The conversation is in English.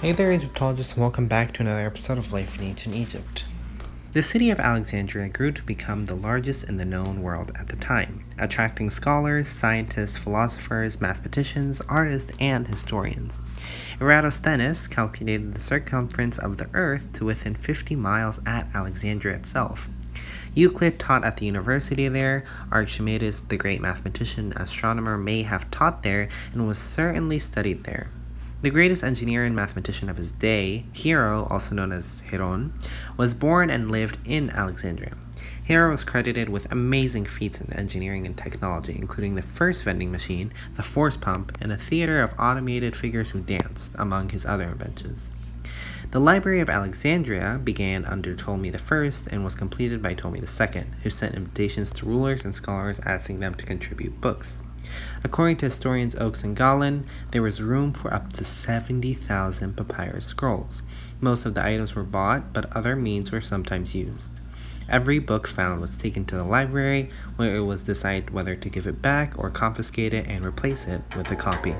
Hey there, Egyptologists, and welcome back to another episode of Life in Ancient Egypt. The city of Alexandria grew to become the largest in the known world at the time, attracting scholars, scientists, philosophers, mathematicians, artists, and historians. Eratosthenes calculated the circumference of the earth to within 50 miles at Alexandria itself. Euclid taught at the university there, Archimedes, the great mathematician and astronomer, may have taught there and was certainly studied there. The greatest engineer and mathematician of his day, Hiero, also known as Heron, was born and lived in Alexandria. Hiero was credited with amazing feats in engineering and technology, including the first vending machine, the force pump, and a theater of automated figures who danced, among his other inventions. The Library of Alexandria began under Ptolemy I and was completed by Ptolemy II, who sent invitations to rulers and scholars asking them to contribute books. According to historians Oakes and Gahlin, there was room for up to 70,000 papyrus scrolls. Most of the items were bought, but other means were sometimes used. Every book found was taken to the library, where it was decided whether to give it back or confiscate it and replace it with a copy.